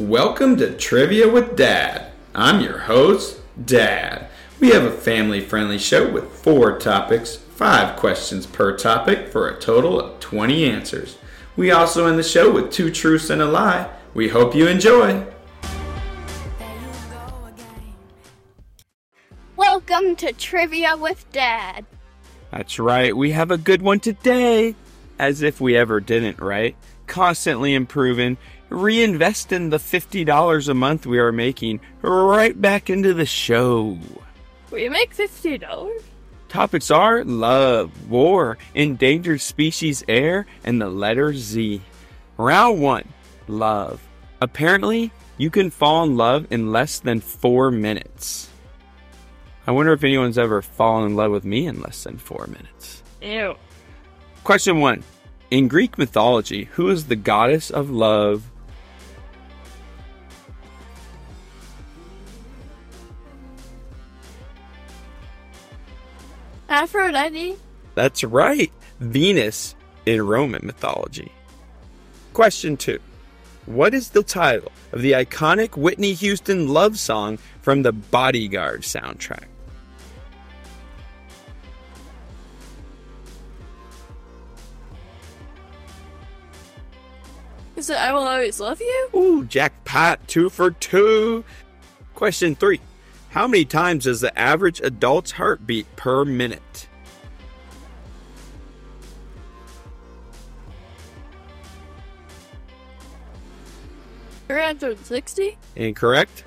Welcome to Trivia with Dad. I'm your host, Dad. We have a family friendly show with four topics, five questions per topic, for a total of 20 answers. We also end the show with two truths and a lie. We hope you enjoy. Welcome to Trivia with Dad. That's right, we have a good one today. As if we ever didn't, right? Constantly improving, reinvesting the $50 a month we are making right back into the show. We make fifty dollars. Topics are love, war, endangered species air, and the letter Z. Round one love. Apparently, you can fall in love in less than four minutes. I wonder if anyone's ever fallen in love with me in less than four minutes. Ew. Question one In Greek mythology, who is the goddess of love? Aphrodite. That's right, Venus in Roman mythology. Question two What is the title of the iconic Whitney Houston love song from the Bodyguard soundtrack? Is it I Will Always Love You? Ooh, jackpot, two for two. Question three How many times does the average adult's heart beat per minute? Three hundred sixty. Incorrect?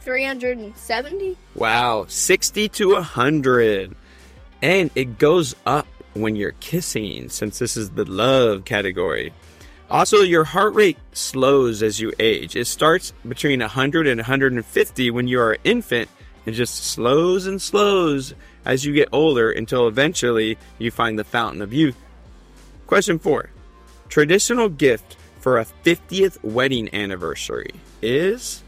Three hundred and seventy. Wow, 60 to 100. And it goes up when you're kissing, since this is the love category. Also, your heart rate slows as you age. It starts between 100 and 150 when you are an infant and just slows and slows as you get older until eventually you find the fountain of youth. Question four Traditional gift for a 50th wedding anniversary is.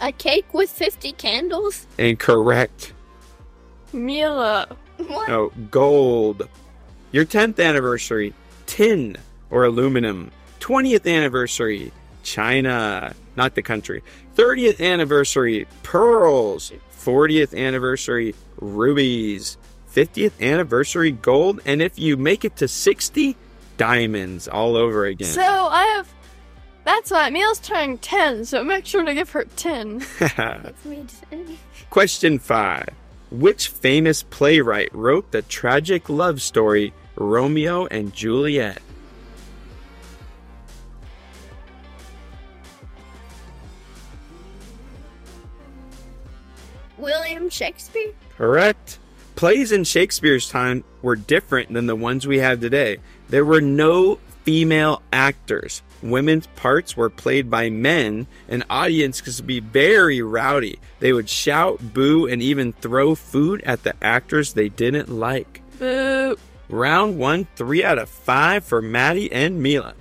A cake with fifty candles. Incorrect. Mila. What? No, gold. Your 10th anniversary, tin or aluminum. 20th anniversary, China, not the country. 30th anniversary, pearls. 40th anniversary, rubies. 50th anniversary, gold. And if you make it to 60, diamonds all over again. So I have. That's why Mila's turning ten. So make sure to give her ten. That's me. Question 5. Which famous playwright wrote the tragic love story Romeo and Juliet? William Shakespeare. Correct. Plays in Shakespeare's time were different than the ones we have today. There were no female actors. Women's parts were played by men, and audience could be very rowdy. They would shout, boo, and even throw food at the actors they didn't like. Boo. Round one, three out of five for Maddie and Mila.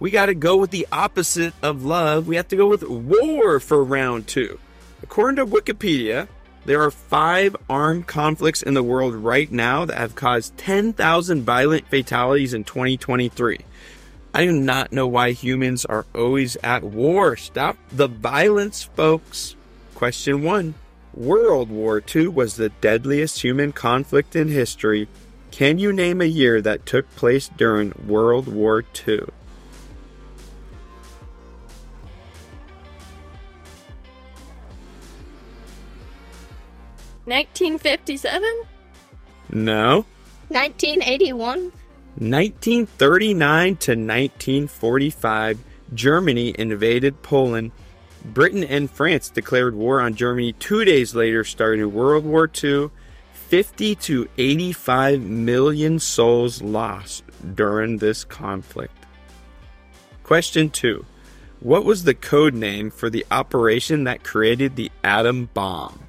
We got to go with the opposite of love. We have to go with war for round two. According to Wikipedia, there are five armed conflicts in the world right now that have caused 10,000 violent fatalities in 2023. I do not know why humans are always at war. Stop the violence, folks. Question one World War II was the deadliest human conflict in history. Can you name a year that took place during World War II? Nineteen fifty-seven. No. Nineteen eighty-one. 1939 to 1945, Germany invaded Poland. Britain and France declared war on Germany two days later, starting World War II. 50 to 85 million souls lost during this conflict. Question 2. What was the code name for the operation that created the atom bomb?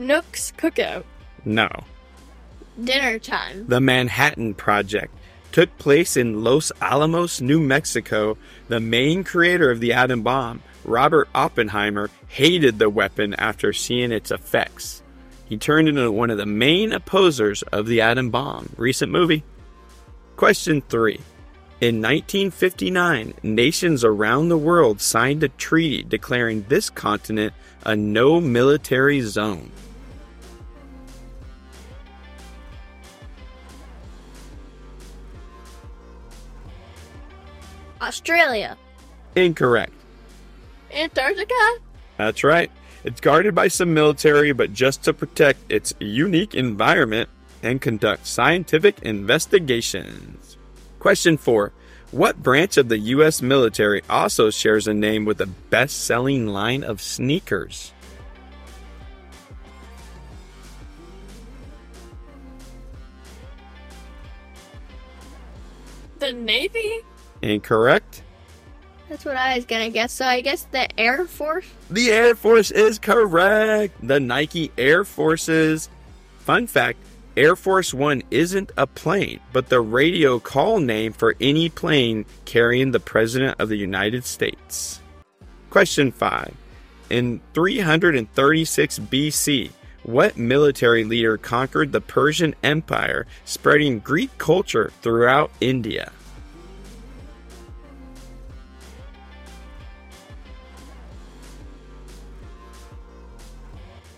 Nook's cookout. No. Dinner time. The Manhattan Project. took place in Los Alamos, New Mexico. The main creator of the atom bomb, Robert Oppenheimer, hated the weapon after seeing its effects. He turned into one of the main opposers of the atom bomb. Recent movie. Question 3. In 1959, nations around the world signed a treaty declaring this continent a no military zone. Australia. Incorrect. Antarctica? That's right. It's guarded by some military, but just to protect its unique environment and conduct scientific investigations. Question 4. What branch of the U.S. military also shares a name with a best selling line of sneakers? The Navy? Incorrect. That's what I was gonna guess. So I guess the Air Force? The Air Force is correct. The Nike Air Forces. Fun fact Air Force One isn't a plane, but the radio call name for any plane carrying the President of the United States. Question 5. In 336 BC, what military leader conquered the Persian Empire, spreading Greek culture throughout India?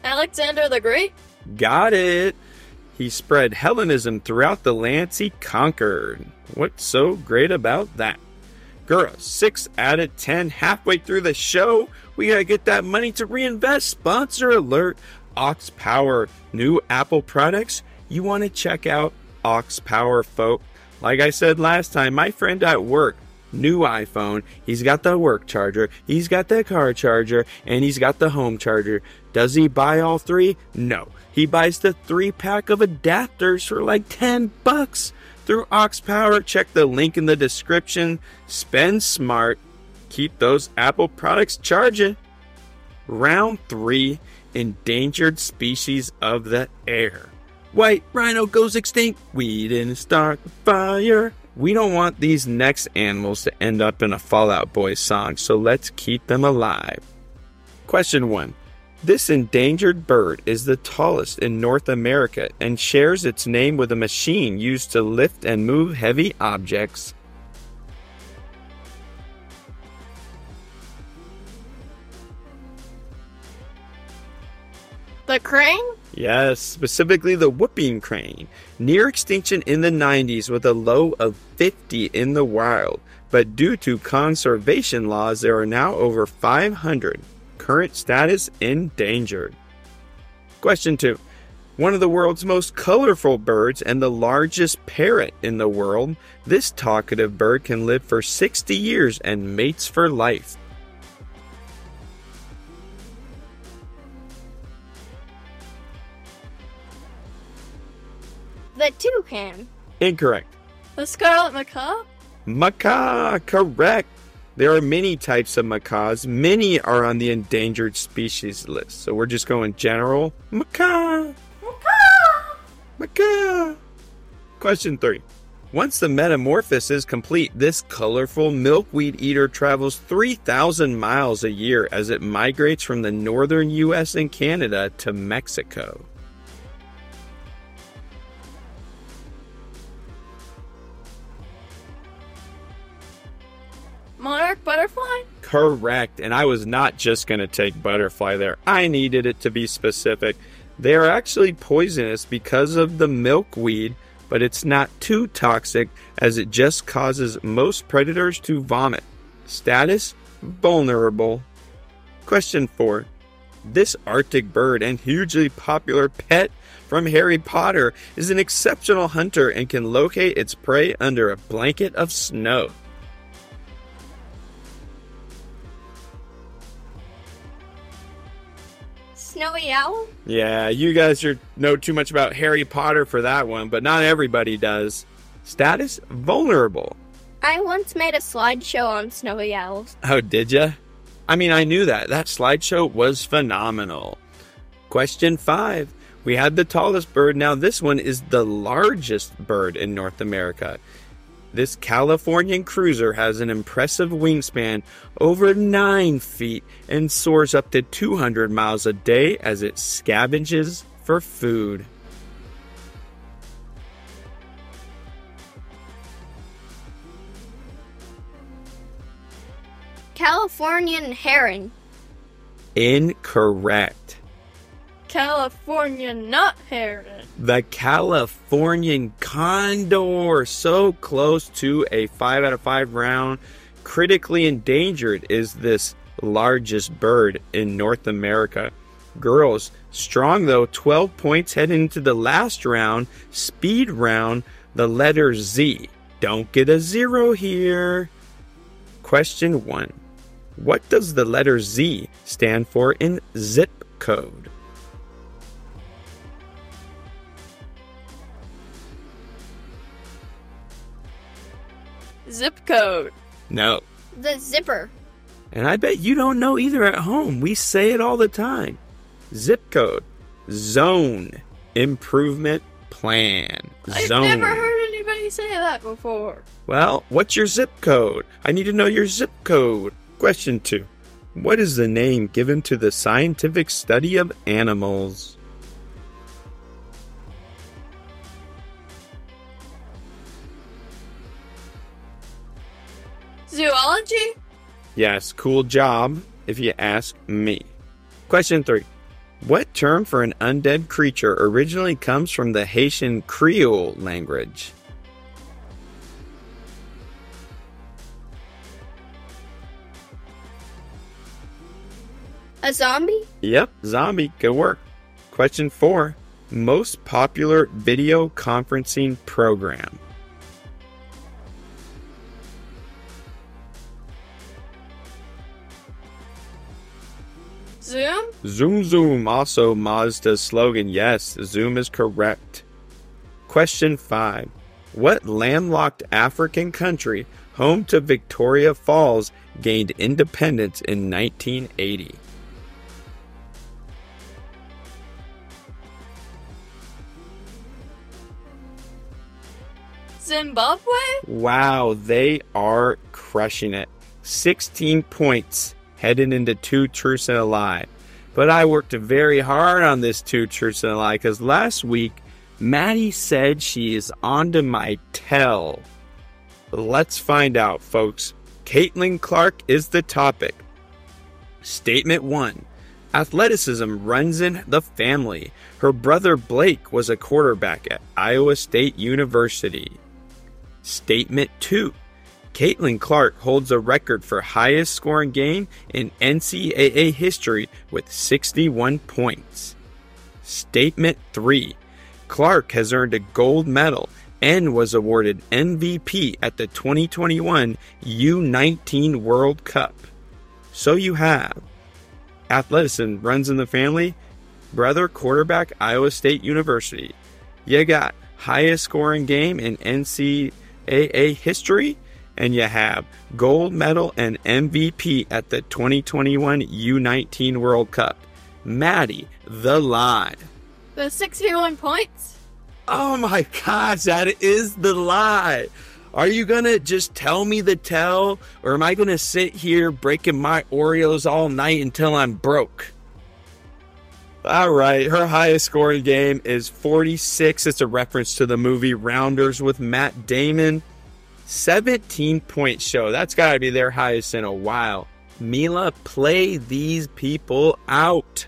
Alexander the Great? Got it. He spread Hellenism throughout the lands he conquered. What's so great about that? Girl, 6 out of 10 halfway through the show. We gotta get that money to reinvest. Sponsor alert. OxPower, new Apple products. You wanna check out OxPower, folk. Like I said last time, my friend at work, new iPhone. He's got the work charger, he's got the car charger, and he's got the home charger. Does he buy all three? No. He buys the three pack of adapters for like 10 bucks through OxPower. Check the link in the description. Spend smart. Keep those Apple products charging. Round 3 Endangered Species of the Air. White rhino goes extinct. We didn't start the fire. We don't want these next animals to end up in a Fall Out Boy song, so let's keep them alive. Question 1. This endangered bird is the tallest in North America and shares its name with a machine used to lift and move heavy objects. The crane? Yes, specifically the whooping crane. Near extinction in the 90s with a low of 50 in the wild, but due to conservation laws, there are now over 500. Current status endangered. Question 2. One of the world's most colorful birds and the largest parrot in the world, this talkative bird can live for 60 years and mates for life. The toucan? Incorrect. The scarlet macaw? Macaw, correct. There are many types of macaws. Many are on the endangered species list. So we're just going general. Macaw. Macaw. Macaw. Question three. Once the metamorphosis is complete, this colorful milkweed eater travels 3,000 miles a year as it migrates from the northern US and Canada to Mexico. Monarch butterfly? Correct. And I was not just going to take butterfly there. I needed it to be specific. They are actually poisonous because of the milkweed, but it's not too toxic as it just causes most predators to vomit. Status vulnerable. Question 4. This Arctic bird and hugely popular pet from Harry Potter is an exceptional hunter and can locate its prey under a blanket of snow. Snowy owl? Yeah, you guys are know too much about Harry Potter for that one, but not everybody does. Status vulnerable. I once made a slideshow on snowy owls. Oh, did ya? I mean, I knew that. That slideshow was phenomenal. Question 5. We had the tallest bird. Now, this one is the largest bird in North America. This Californian cruiser has an impressive wingspan over 9 feet and soars up to 200 miles a day as it scavenges for food. Californian heron. Incorrect. California nut heron. The Californian condor, so close to a 5 out of 5 round. Critically endangered is this largest bird in North America. Girls, strong though, 12 points heading into the last round, speed round, the letter Z. Don't get a zero here. Question 1. What does the letter Z stand for in zip code? Zip code. No. The zipper. And I bet you don't know either at home. We say it all the time. Zip code, zone, improvement plan. I've Zone. never heard anybody say that before. Well, what's your zip code? I need to know your zip code. Question two. What is the name given to the scientific study of animals? Zoology? Yes, cool job, if you ask me. Question three. What term for an undead creature originally comes from the Haitian Creole language? A zombie? Yep, zombie, good work. Question four. Most popular video conferencing program. Zoom? Zoom Zoom, also Mazda's slogan. Yes, Zoom is correct. Question 5. What landlocked African country, home to Victoria Falls, gained independence in 1980? Zimbabwe? Wow, they are crushing it. 16 points heading into two truths and a lie. But I worked very hard on this two truths and a lie because last week Maddie said she is onto my tell. Let's find out, folks. Caitlin Clark is the topic. Statement 1 Athleticism runs in the family. Her brother Blake was a quarterback at Iowa State University. Statement 2 Caitlin Clark holds a record for highest scoring game in NCAA history with 61 points. Statement 3 Clark has earned a gold medal and was awarded MVP at the 2021 U19 World Cup. So you have athleticism runs in the family, brother quarterback Iowa State University. You got highest scoring game in NCAA history, and you have gold medal and MVP at the 2021 U19 World Cup. Maddie, the lie. The 61 points? Oh my gosh, that is the lie. Are you gonna just tell me the tell, or am I gonna sit here breaking my Oreos all night until I'm broke? All right, her highest scoring game is 46. It's a reference to the movie Rounders with Matt Damon. 17 point show. That's got to be their highest in a while. Mila, play these people out.